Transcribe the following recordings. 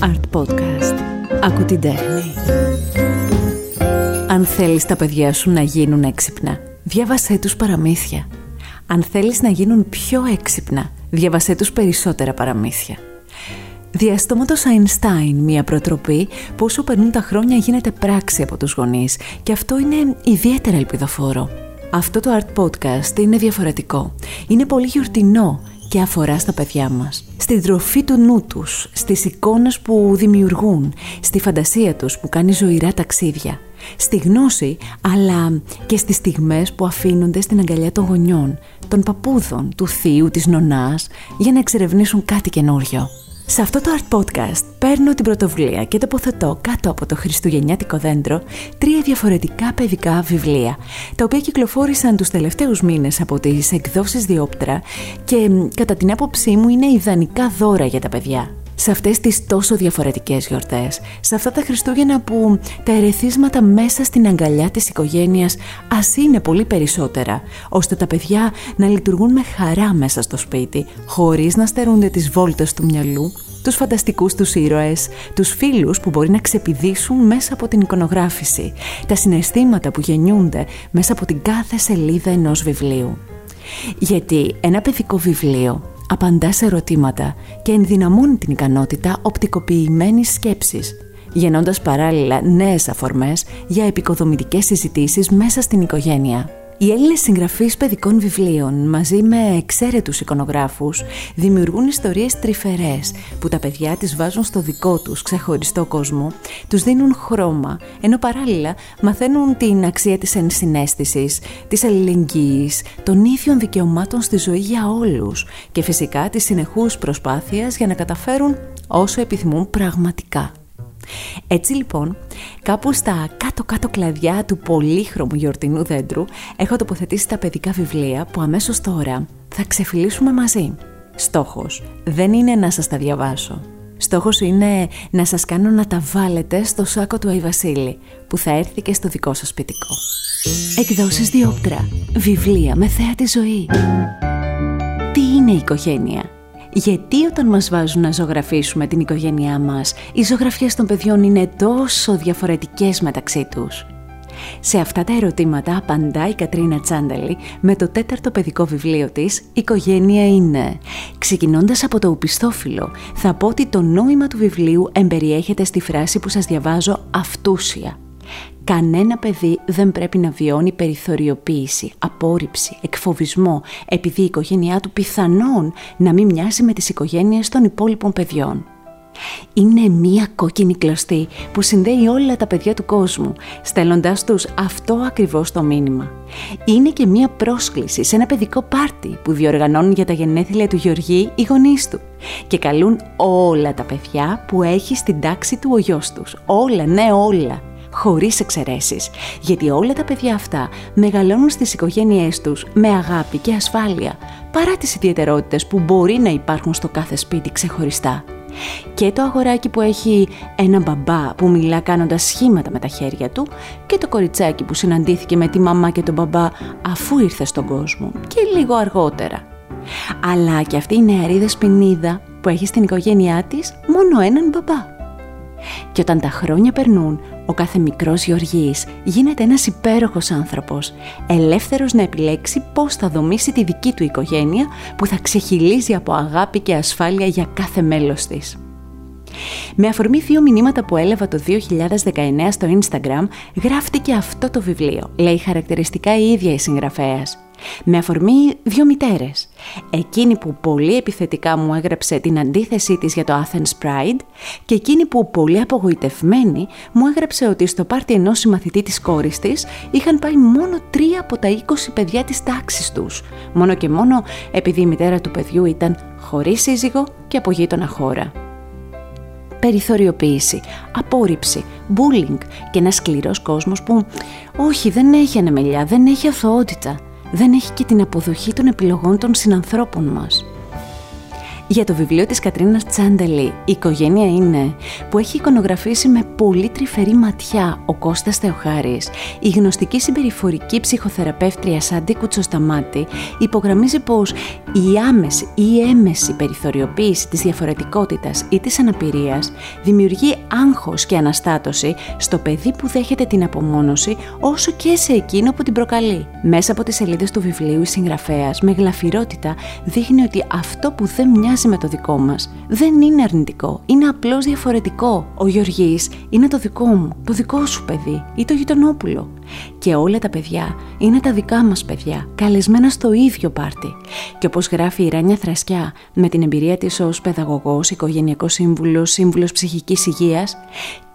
Art Podcast. Ακού την τέχνη. Αν θέλεις τα παιδιά σου να γίνουν έξυπνα, διάβασέ τους παραμύθια. Αν θέλεις να γίνουν πιο έξυπνα, διάβασέ τους περισσότερα παραμύθια. Διαστόματος Einstein, μια προτροπή που όσο περνούν τα χρόνια γίνεται πράξη από τους γονείς και αυτό είναι ιδιαίτερα ελπιδοφόρο. Αυτό το Art Podcast είναι διαφορετικό. Είναι πολύ γιορτινό και αφορά στα παιδιά μας. Στην τροφή του νου τους, στις εικόνες που δημιουργούν, στη φαντασία τους που κάνει ζωηρά ταξίδια, στη γνώση αλλά και στις στιγμές που αφήνονται στην αγκαλιά των γονιών, των παππούδων, του θείου, της νονάς για να εξερευνήσουν κάτι καινούριο. Σε αυτό το Art Podcast παίρνω την πρωτοβουλία και τοποθετώ κάτω από το χριστουγεννιάτικο δέντρο τρία διαφορετικά παιδικά βιβλία, τα οποία κυκλοφόρησαν τους τελευταίους μήνες από τις εκδόσεις Διόπτρα και κατά την άποψή μου είναι ιδανικά δώρα για τα παιδιά σε αυτές τις τόσο διαφορετικές γιορτές, σε αυτά τα Χριστούγεννα που τα ερεθίσματα μέσα στην αγκαλιά της οικογένειας ας είναι πολύ περισσότερα, ώστε τα παιδιά να λειτουργούν με χαρά μέσα στο σπίτι, χωρίς να στερούνται τις βόλτες του μυαλού, τους φανταστικούς τους ήρωες, τους φίλους που μπορεί να ξεπηδήσουν μέσα από την εικονογράφηση, τα συναισθήματα που γεννιούνται μέσα από την κάθε σελίδα ενός βιβλίου. Γιατί ένα παιδικό βιβλίο απαντά σε ερωτήματα και ενδυναμώνει την ικανότητα οπτικοποιημένης σκέψης, γεννώντας παράλληλα νέες αφορμές για επικοδομητικές συζητήσεις μέσα στην οικογένεια. Οι Έλληνες συγγραφείς παιδικών βιβλίων μαζί με εξαίρετους εικονογράφους δημιουργούν ιστορίες τρυφερές που τα παιδιά τις βάζουν στο δικό τους ξεχωριστό κόσμο, τους δίνουν χρώμα, ενώ παράλληλα μαθαίνουν την αξία της ενσυναίσθησης, της αλληλεγγύης, των ίδιων δικαιωμάτων στη ζωή για όλους και φυσικά της συνεχούς προσπάθειας για να καταφέρουν όσο επιθυμούν πραγματικά. Έτσι λοιπόν, κάπου στα κάτω-κάτω κλαδιά του πολύχρωμου γιορτινού δέντρου έχω τοποθετήσει τα παιδικά βιβλία που αμέσως τώρα θα ξεφυλίσουμε μαζί. Στόχος δεν είναι να σας τα διαβάσω. Στόχος είναι να σας κάνω να τα βάλετε στο σάκο του Αϊβασίλη που θα έρθει και στο δικό σας σπιτικό. Εκδόσεις Διόπτρα. Βιβλία με θέα τη ζωή. Τι είναι η οικογένεια; Γιατί όταν μας βάζουν να ζωγραφίσουμε την οικογένειά μας, οι ζωγραφιές των παιδιών είναι τόσο διαφορετικές μεταξύ τους; Σε αυτά τα ερωτήματα απαντά η Κατρίνα Τσάνταλη με το τέταρτο παιδικό βιβλίο της «Οικογένεια είναι». Ξεκινώντας από το ουπιστόφυλλο, θα πω ότι το νόημα του βιβλίου εμπεριέχεται στη φράση που σας διαβάζω «αυτούσια». Κανένα παιδί δεν πρέπει να βιώνει περιθωριοποίηση, απόρριψη, εκφοβισμό, επειδή η οικογένειά του πιθανόν να μην μοιάζει με τις οικογένειες των υπόλοιπων παιδιών. Είναι μία κόκκινη κλωστή που συνδέει όλα τα παιδιά του κόσμου, στέλνοντάς τους αυτό ακριβώς το μήνυμα. Είναι και μία πρόσκληση σε ένα παιδικό πάρτι που διοργανώνουν για τα γενέθλια του Γεωργή οι γονείς του και καλούν όλα τα παιδιά που έχει στην τάξη του ο γιος τους. Όλα, ναι όλα χωρίς εξαιρέσεις, γιατί όλα τα παιδιά αυτά μεγαλώνουν στις οικογένειές τους με αγάπη και ασφάλεια, παρά τις ιδιαιτερότητες που μπορεί να υπάρχουν στο κάθε σπίτι ξεχωριστά. Και το αγοράκι που έχει ένα μπαμπά που μιλά κάνοντας σχήματα με τα χέρια του και το κοριτσάκι που συναντήθηκε με τη μαμά και τον μπαμπά αφού ήρθε στον κόσμο και λίγο αργότερα. Αλλά και αυτή η νεαρή δεσποινίδα που έχει στην οικογένειά της μόνο έναν μπαμπά. Και όταν τα χρόνια περνούν, ο κάθε μικρός Γεωργής γίνεται ένας υπέροχος άνθρωπος, ελεύθερος να επιλέξει πώς θα δομήσει τη δική του οικογένεια που θα ξεχυλίζει από αγάπη και ασφάλεια για κάθε μέλος της. Με αφορμή δύο μηνύματα που έλαβα το 2019 στο Instagram, γράφτηκε αυτό το βιβλίο, λέει χαρακτηριστικά η ίδια η συγγραφέας με αφορμή δύο μητέρες. Εκείνη που πολύ επιθετικά μου έγραψε την αντίθεσή της για το Athens Pride και εκείνη που πολύ απογοητευμένη μου έγραψε ότι στο πάρτι ενός συμμαθητή της κόρης της είχαν πάει μόνο τρία από τα 20 παιδιά της τάξης τους. Μόνο και μόνο επειδή η μητέρα του παιδιού ήταν χωρίς σύζυγο και από γείτονα χώρα περιθωριοποίηση, απόρριψη, bullying και ένας σκληρός κόσμος που όχι δεν έχει ανεμελιά, δεν έχει αθωότητα δεν έχει και την αποδοχή των επιλογών των συνανθρώπων μας. Για το βιβλίο της Κατρίνας Τσάντελη «Η οικογένεια είναι» που έχει εικονογραφήσει με πολύ τρυφερή ματιά ο Κώστας Θεοχάρης, η γνωστική συμπεριφορική ψυχοθεραπεύτρια Σάντι Κουτσοσταμάτη υπογραμμίζει πως η άμεση ή η έμεση περιθωριοποίηση της διαφορετικότητας ή της αναπηρίας δημιουργεί άγχος και αναστάτωση στο παιδί που δέχεται την απομόνωση όσο και σε εκείνο που την προκαλεί. Μέσα από τις σελίδες του βιβλίου η συγγραφέας με γλαφυρότητα δείχνει ότι αυτό που δεν μοιάζει με το δικό μας δεν είναι αρνητικό, είναι απλώς διαφορετικό. Ο Γεωργής είναι το δικό μου, το δικό σου παιδί ή το γειτονόπουλο. Και όλα τα παιδιά είναι τα δικά μας παιδιά, καλεσμένα στο ίδιο πάρτι. Και όπως γράφει η Ράνια Θρασκιά με την εμπειρία της ως παιδαγωγός, οικογενειακός σύμβουλος, σύμβουλος ψυχικής υγείας,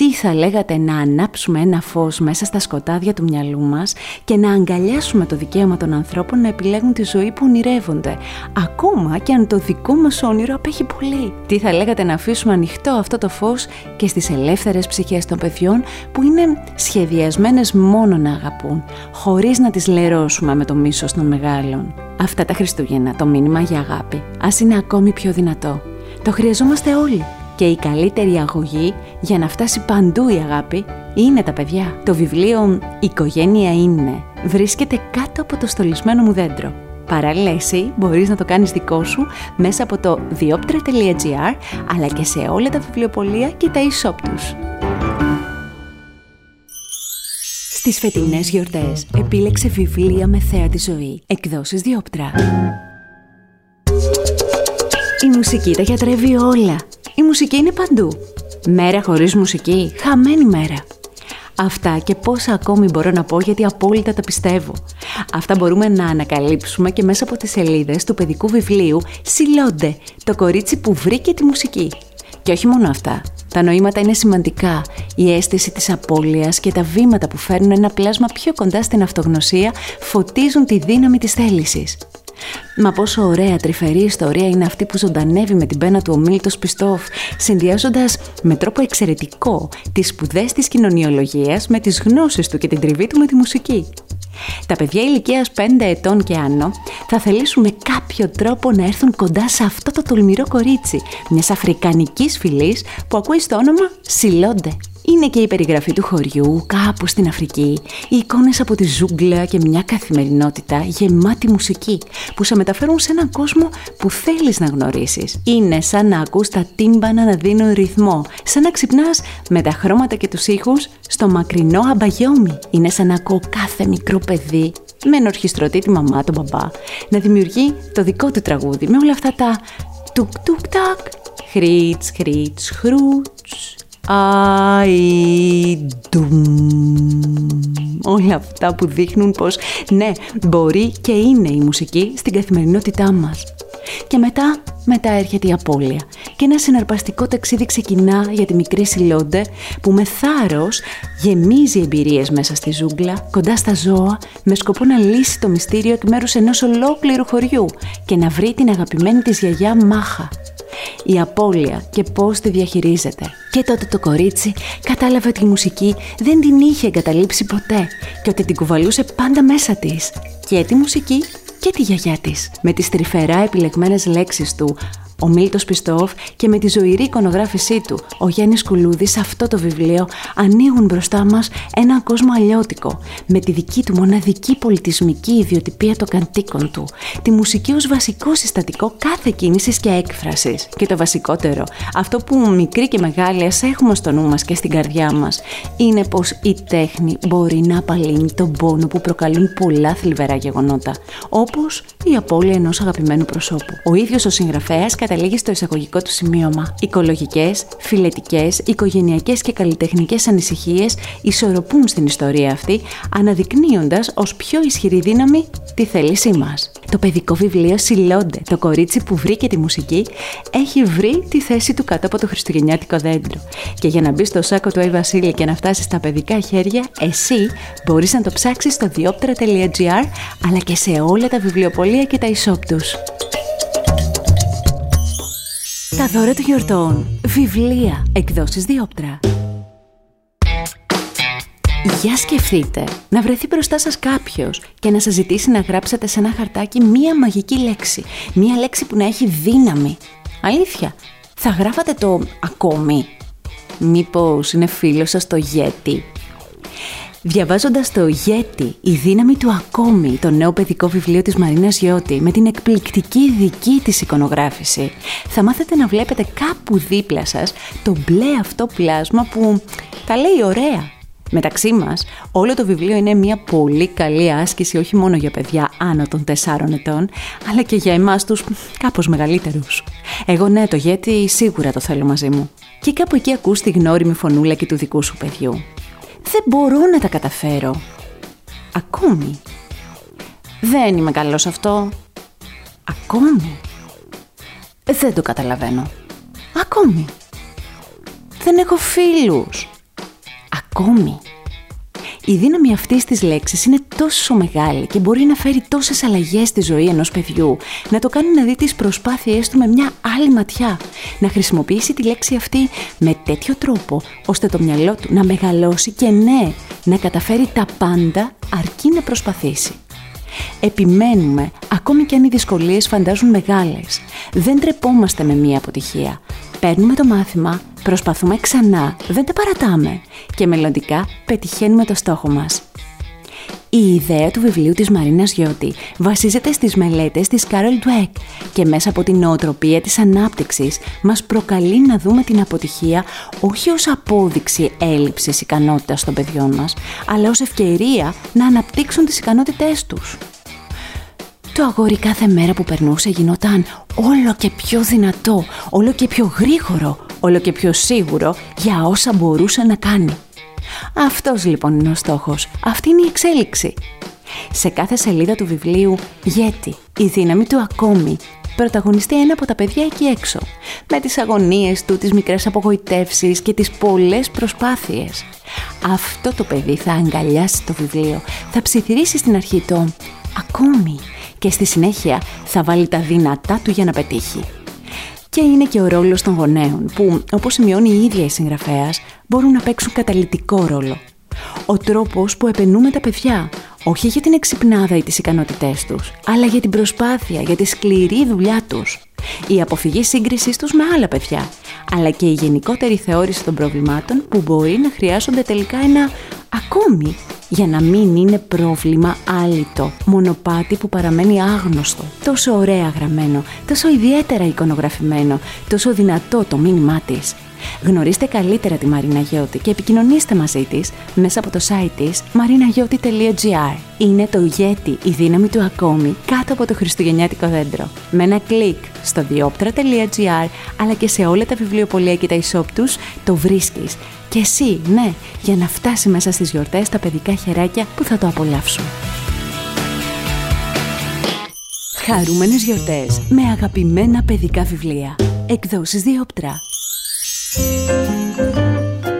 τι θα λέγατε να ανάψουμε ένα φως μέσα στα σκοτάδια του μυαλού μας και να αγκαλιάσουμε το δικαίωμα των ανθρώπων να επιλέγουν τη ζωή που ονειρεύονται, ακόμα και αν το δικό μας όνειρο απέχει πολύ. Τι θα λέγατε να αφήσουμε ανοιχτό αυτό το φως και στις ελεύθερες ψυχές των παιδιών που είναι σχεδιασμένες μόνο να αγαπούν, χωρίς να τις λερώσουμε με το μίσος των μεγάλων. Αυτά τα Χριστούγεννα, το μήνυμα για αγάπη, ας είναι ακόμη πιο δυνατό. Το χρειαζόμαστε όλοι και η καλύτερη αγωγή για να φτάσει παντού η αγάπη είναι τα παιδιά. Το βιβλίο «Η οικογένεια είναι» βρίσκεται κάτω από το στολισμένο μου δέντρο. Παράλληλα εσύ μπορείς να το κάνεις δικό σου μέσα από το dioptra.gr αλλά και σε όλα τα βιβλιοπολία και τα e-shop τους. Στις φετινές γιορτές επίλεξε βιβλία με θέα τη ζωή. Εκδόσεις Διόπτρα. Η μουσική τα γιατρεύει όλα. Η μουσική είναι παντού. Μέρα χωρίς μουσική, χαμένη μέρα. Αυτά και πόσα ακόμη μπορώ να πω γιατί απόλυτα τα πιστεύω. Αυτά μπορούμε να ανακαλύψουμε και μέσα από τις σελίδες του παιδικού βιβλίου «Σιλόντε», το κορίτσι που βρήκε τη μουσική. Και όχι μόνο αυτά. Τα νοήματα είναι σημαντικά. Η αίσθηση της απώλειας και τα βήματα που φέρνουν ένα πλάσμα πιο κοντά στην αυτογνωσία φωτίζουν τη δύναμη της θέλησης. Μα πόσο ωραία τρυφερή ιστορία είναι αυτή που ζωντανεύει με την πένα του ο Μίλτος Πιστόφ, συνδυάζοντας με τρόπο εξαιρετικό τις σπουδές της κοινωνιολογίας με τις γνώσεις του και την τριβή του με τη μουσική. Τα παιδιά ηλικίας 5 ετών και άνω θα θελήσουν με κάποιο τρόπο να έρθουν κοντά σε αυτό το τολμηρό κορίτσι μιας αφρικανικής φυλής που ακούει στο όνομα Σιλόντε. Είναι και η περιγραφή του χωριού κάπου στην Αφρική, οι εικόνες από τη ζούγκλα και μια καθημερινότητα γεμάτη μουσική που σε μεταφέρουν σε έναν κόσμο που θέλεις να γνωρίσεις. Είναι σαν να ακούς τα τύμπανα να δίνουν ρυθμό, σαν να ξυπνάς με τα χρώματα και τους ήχους στο μακρινό αμπαγιόμι. Είναι σαν να ακούω κάθε μικρό παιδί με ενορχιστρωτή τη μαμά, τον μπαμπά, να δημιουργεί το δικό του τραγούδι με όλα αυτά τα τουκ τουκ τακ, χρίτς, χρίτς, χρούτς, Όλα αυτά που δείχνουν πως ναι, μπορεί και είναι η μουσική στην καθημερινότητά μας. Και μετά, μετά έρχεται η απώλεια και ένα συναρπαστικό ταξίδι ξεκινά για τη μικρή Σιλόντε που με θάρρος γεμίζει εμπειρίες μέσα στη ζούγκλα, κοντά στα ζώα, με σκοπό να λύσει το μυστήριο εκ μέρους ενός ολόκληρου χωριού και να βρει την αγαπημένη της γιαγιά Μάχα η απώλεια και πώς τη διαχειρίζεται. Και τότε το κορίτσι κατάλαβε ότι η μουσική δεν την είχε εγκαταλείψει ποτέ και ότι την κουβαλούσε πάντα μέσα της. Και τη μουσική και τη γιαγιά της. Με τις τρυφερά επιλεγμένες λέξεις του ο Μίλτος Πιστόφ και με τη ζωηρή εικονογράφησή του, ο Γιάννης Κουλούδης σε αυτό το βιβλίο ανοίγουν μπροστά μας έναν κόσμο αλλιώτικο, με τη δική του μοναδική πολιτισμική ιδιοτυπία των καντίκων του, τη μουσική ως βασικό συστατικό κάθε κίνησης και έκφρασης. Και το βασικότερο, αυτό που μικροί και μεγάλοι ας έχουμε στο νου μας και στην καρδιά μας, είναι πως η τέχνη μπορεί να απαλύνει τον πόνο που προκαλούν πολλά θλιβερά γεγονότα, όπως η απώλεια ενός αγαπημένου προσώπου. Ο ίδιος ο συγγραφέας καταλήγει στο εισαγωγικό του σημείωμα. Οικολογικές, φιλετικές, οικογενειακές και καλλιτεχνικές ανησυχίες ισορροπούν στην ιστορία αυτή, αναδεικνύοντας ως πιο ισχυρή δύναμη τη θέλησή μας. Το παιδικό βιβλίο Σιλόντε, το κορίτσι που βρήκε τη μουσική, έχει βρει τη θέση του κάτω από το χριστουγεννιάτικο δέντρο. Και για να μπει στο σάκο του Άι Βασίλη και να φτάσει στα παιδικά χέρια, εσύ μπορείς να το ψάξεις στο dioptra.gr αλλά και σε όλα τα βιβλιοπολία και τα e-shop τους. Τα δώρα των γιορτών. Βιβλία. Εκδόσεις Διόπτρα. Για σκεφτείτε να βρεθεί μπροστά σας κάποιος και να σας ζητήσει να γράψετε σε ένα χαρτάκι μία μαγική λέξη. Μία λέξη που να έχει δύναμη. Αλήθεια, θα γράφατε το ακόμη. Μήπως είναι φίλος σας το Yeti. Διαβάζοντας το Yeti, η δύναμη του ακόμη, το νέο παιδικό βιβλίο της Μαρίνας Γιώτη, με την εκπληκτική δική της εικονογράφηση, θα μάθετε να βλέπετε κάπου δίπλα σας το μπλε αυτό πλάσμα που τα λέει ωραία. Μεταξύ μας, όλο το βιβλίο είναι μια πολύ καλή άσκηση όχι μόνο για παιδιά άνω των 4 ετών, αλλά και για εμάς τους κάπως μεγαλύτερους. Εγώ ναι, το Yeti σίγουρα το θέλω μαζί μου. Και κάπου εκεί ακούς τη γνώριμη φωνούλα και του δικού σου παιδιού. Δεν μπορώ να τα καταφέρω. Ακόμη. Δεν είμαι καλός αυτό. Ακόμη. Δεν το καταλαβαίνω. Ακόμη. Δεν έχω φίλους. Ακόμη. Η δύναμη αυτής της λέξης είναι τόσο μεγάλη και μπορεί να φέρει τόσες αλλαγές στη ζωή ενός παιδιού, να το κάνει να δει τις προσπάθειές του με μια άλλη ματιά, να χρησιμοποιήσει τη λέξη αυτή με τέτοιο τρόπο, ώστε το μυαλό του να μεγαλώσει και ναι, να καταφέρει τα πάντα αρκεί να προσπαθήσει. Επιμένουμε, ακόμη και αν οι δυσκολίες φαντάζουν μεγάλες. Δεν τρεπόμαστε με μία αποτυχία. Παίρνουμε το μάθημα, προσπαθούμε ξανά, δεν τα παρατάμε και μελλοντικά πετυχαίνουμε το στόχο μας. Η ιδέα του βιβλίου της Μαρίνας Γιώτη βασίζεται στις μελέτες της Κάρολ Ντουέκ και μέσα από την νοοτροπία της ανάπτυξης μας προκαλεί να δούμε την αποτυχία όχι ως απόδειξη έλλειψης ικανότητας των παιδιών μας, αλλά ως ευκαιρία να αναπτύξουν τις ικανότητές τους. Το αγόρι κάθε μέρα που περνούσε γινόταν όλο και πιο δυνατό, όλο και πιο γρήγορο, όλο και πιο σίγουρο για όσα μπορούσε να κάνει. Αυτός λοιπόν είναι ο στόχος, αυτή είναι η εξέλιξη. Σε κάθε σελίδα του βιβλίου «Γέτη, η δύναμη του ακόμη» πρωταγωνιστεί ένα από τα παιδιά εκεί έξω, με τις αγωνίες του, τις μικρές απογοητεύσεις και τις πολλές προσπάθειες. Αυτό το παιδί θα αγκαλιάσει το βιβλίο, θα ψιθυρίσει στην αρχή το «ακόμη» και στη συνέχεια θα βάλει τα δυνατά του για να πετύχει. Και είναι και ο ρόλος των γονέων που, όπως σημειώνει η ίδια η συγγραφέας, μπορούν να παίξουν καταλητικό ρόλο. Ο τρόπος που επενούμε τα παιδιά, όχι για την εξυπνάδα ή τις ικανότητές τους, αλλά για την προσπάθεια, για τη σκληρή δουλειά τους. Η αποφυγή σύγκρισης τους με άλλα παιδιά, αλλά και η γενικότερη θεώρηση των προβλημάτων που μπορεί να χρειάζονται τελικά ένα ακόμη για να μην είναι πρόβλημα άλυτο, μονοπάτι που παραμένει άγνωστο. Τόσο ωραία γραμμένο, τόσο ιδιαίτερα εικονογραφημένο, τόσο δυνατό το μήνυμά της. Γνωρίστε καλύτερα τη Μαρίνα Γιώτη και επικοινωνήστε μαζί της μέσα από το site της marinagioti.gr. Είναι το Yeti, η δύναμη του ακόμη, κάτω από το χριστουγεννιάτικο δέντρο. Με ένα κλικ στο dioptra.gr αλλά και σε όλα τα βιβλιοπολία και τα e-shop τους το βρίσκεις. Και εσύ, ναι, για να φτάσει μέσα στις γιορτές τα παιδικά χεράκια που θα το απολαύσουν. Χαρούμενες γιορτές με αγαπημένα παιδικά βιβλία. Εκδόσεις Διόπτρα.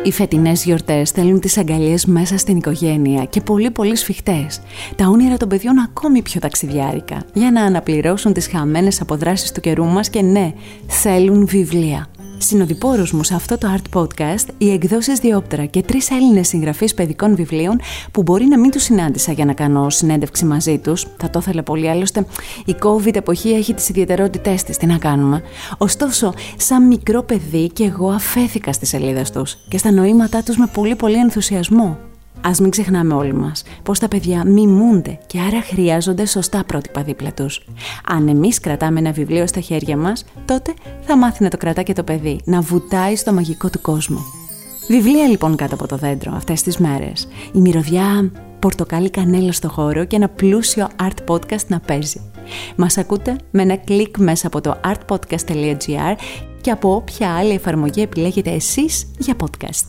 Οι φετινές γιορτές θέλουν τις αγκαλιές μέσα στην οικογένεια και πολύ πολύ σφιχτές. Τα όνειρα των παιδιών ακόμη πιο ταξιδιάρικα για να αναπληρώσουν τις χαμένες αποδράσεις του καιρού μας και ναι, θέλουν βιβλία. Συνοδοιπόρο μου σε αυτό το art podcast, οι εκδόσεις Διόπτρα και τρεις Έλληνες συγγραφείς παιδικών βιβλίων που μπορεί να μην τους συνάντησα για να κάνω συνέντευξη μαζί τους. Θα το ήθελα πολύ, άλλωστε η COVID εποχή έχει τις ιδιαιτερότητές της. Τι να κάνουμε. Ωστόσο, σαν μικρό παιδί και εγώ αφέθηκα στι σελίδε τους και στα νοήματά τους με πολύ πολύ ενθουσιασμό. Α μην ξεχνάμε όλοι μας πως τα παιδιά μιμούνται και άρα χρειάζονται σωστά πρότυπα δίπλα τους. Αν εμείς κρατάμε ένα βιβλίο στα χέρια μας, τότε θα μάθει να το κρατά και το παιδί, να βουτάει στο μαγικό του κόσμο. Βιβλία λοιπόν κάτω από το δέντρο αυτές τις μέρες. Η μυρωδιά πορτοκάλι κανέλα στο χώρο και ένα πλούσιο art podcast να παίζει. Μας ακούτε με ένα κλικ μέσα από το artpodcast.gr και από όποια άλλη εφαρμογή επιλέγετε εσείς για podcast.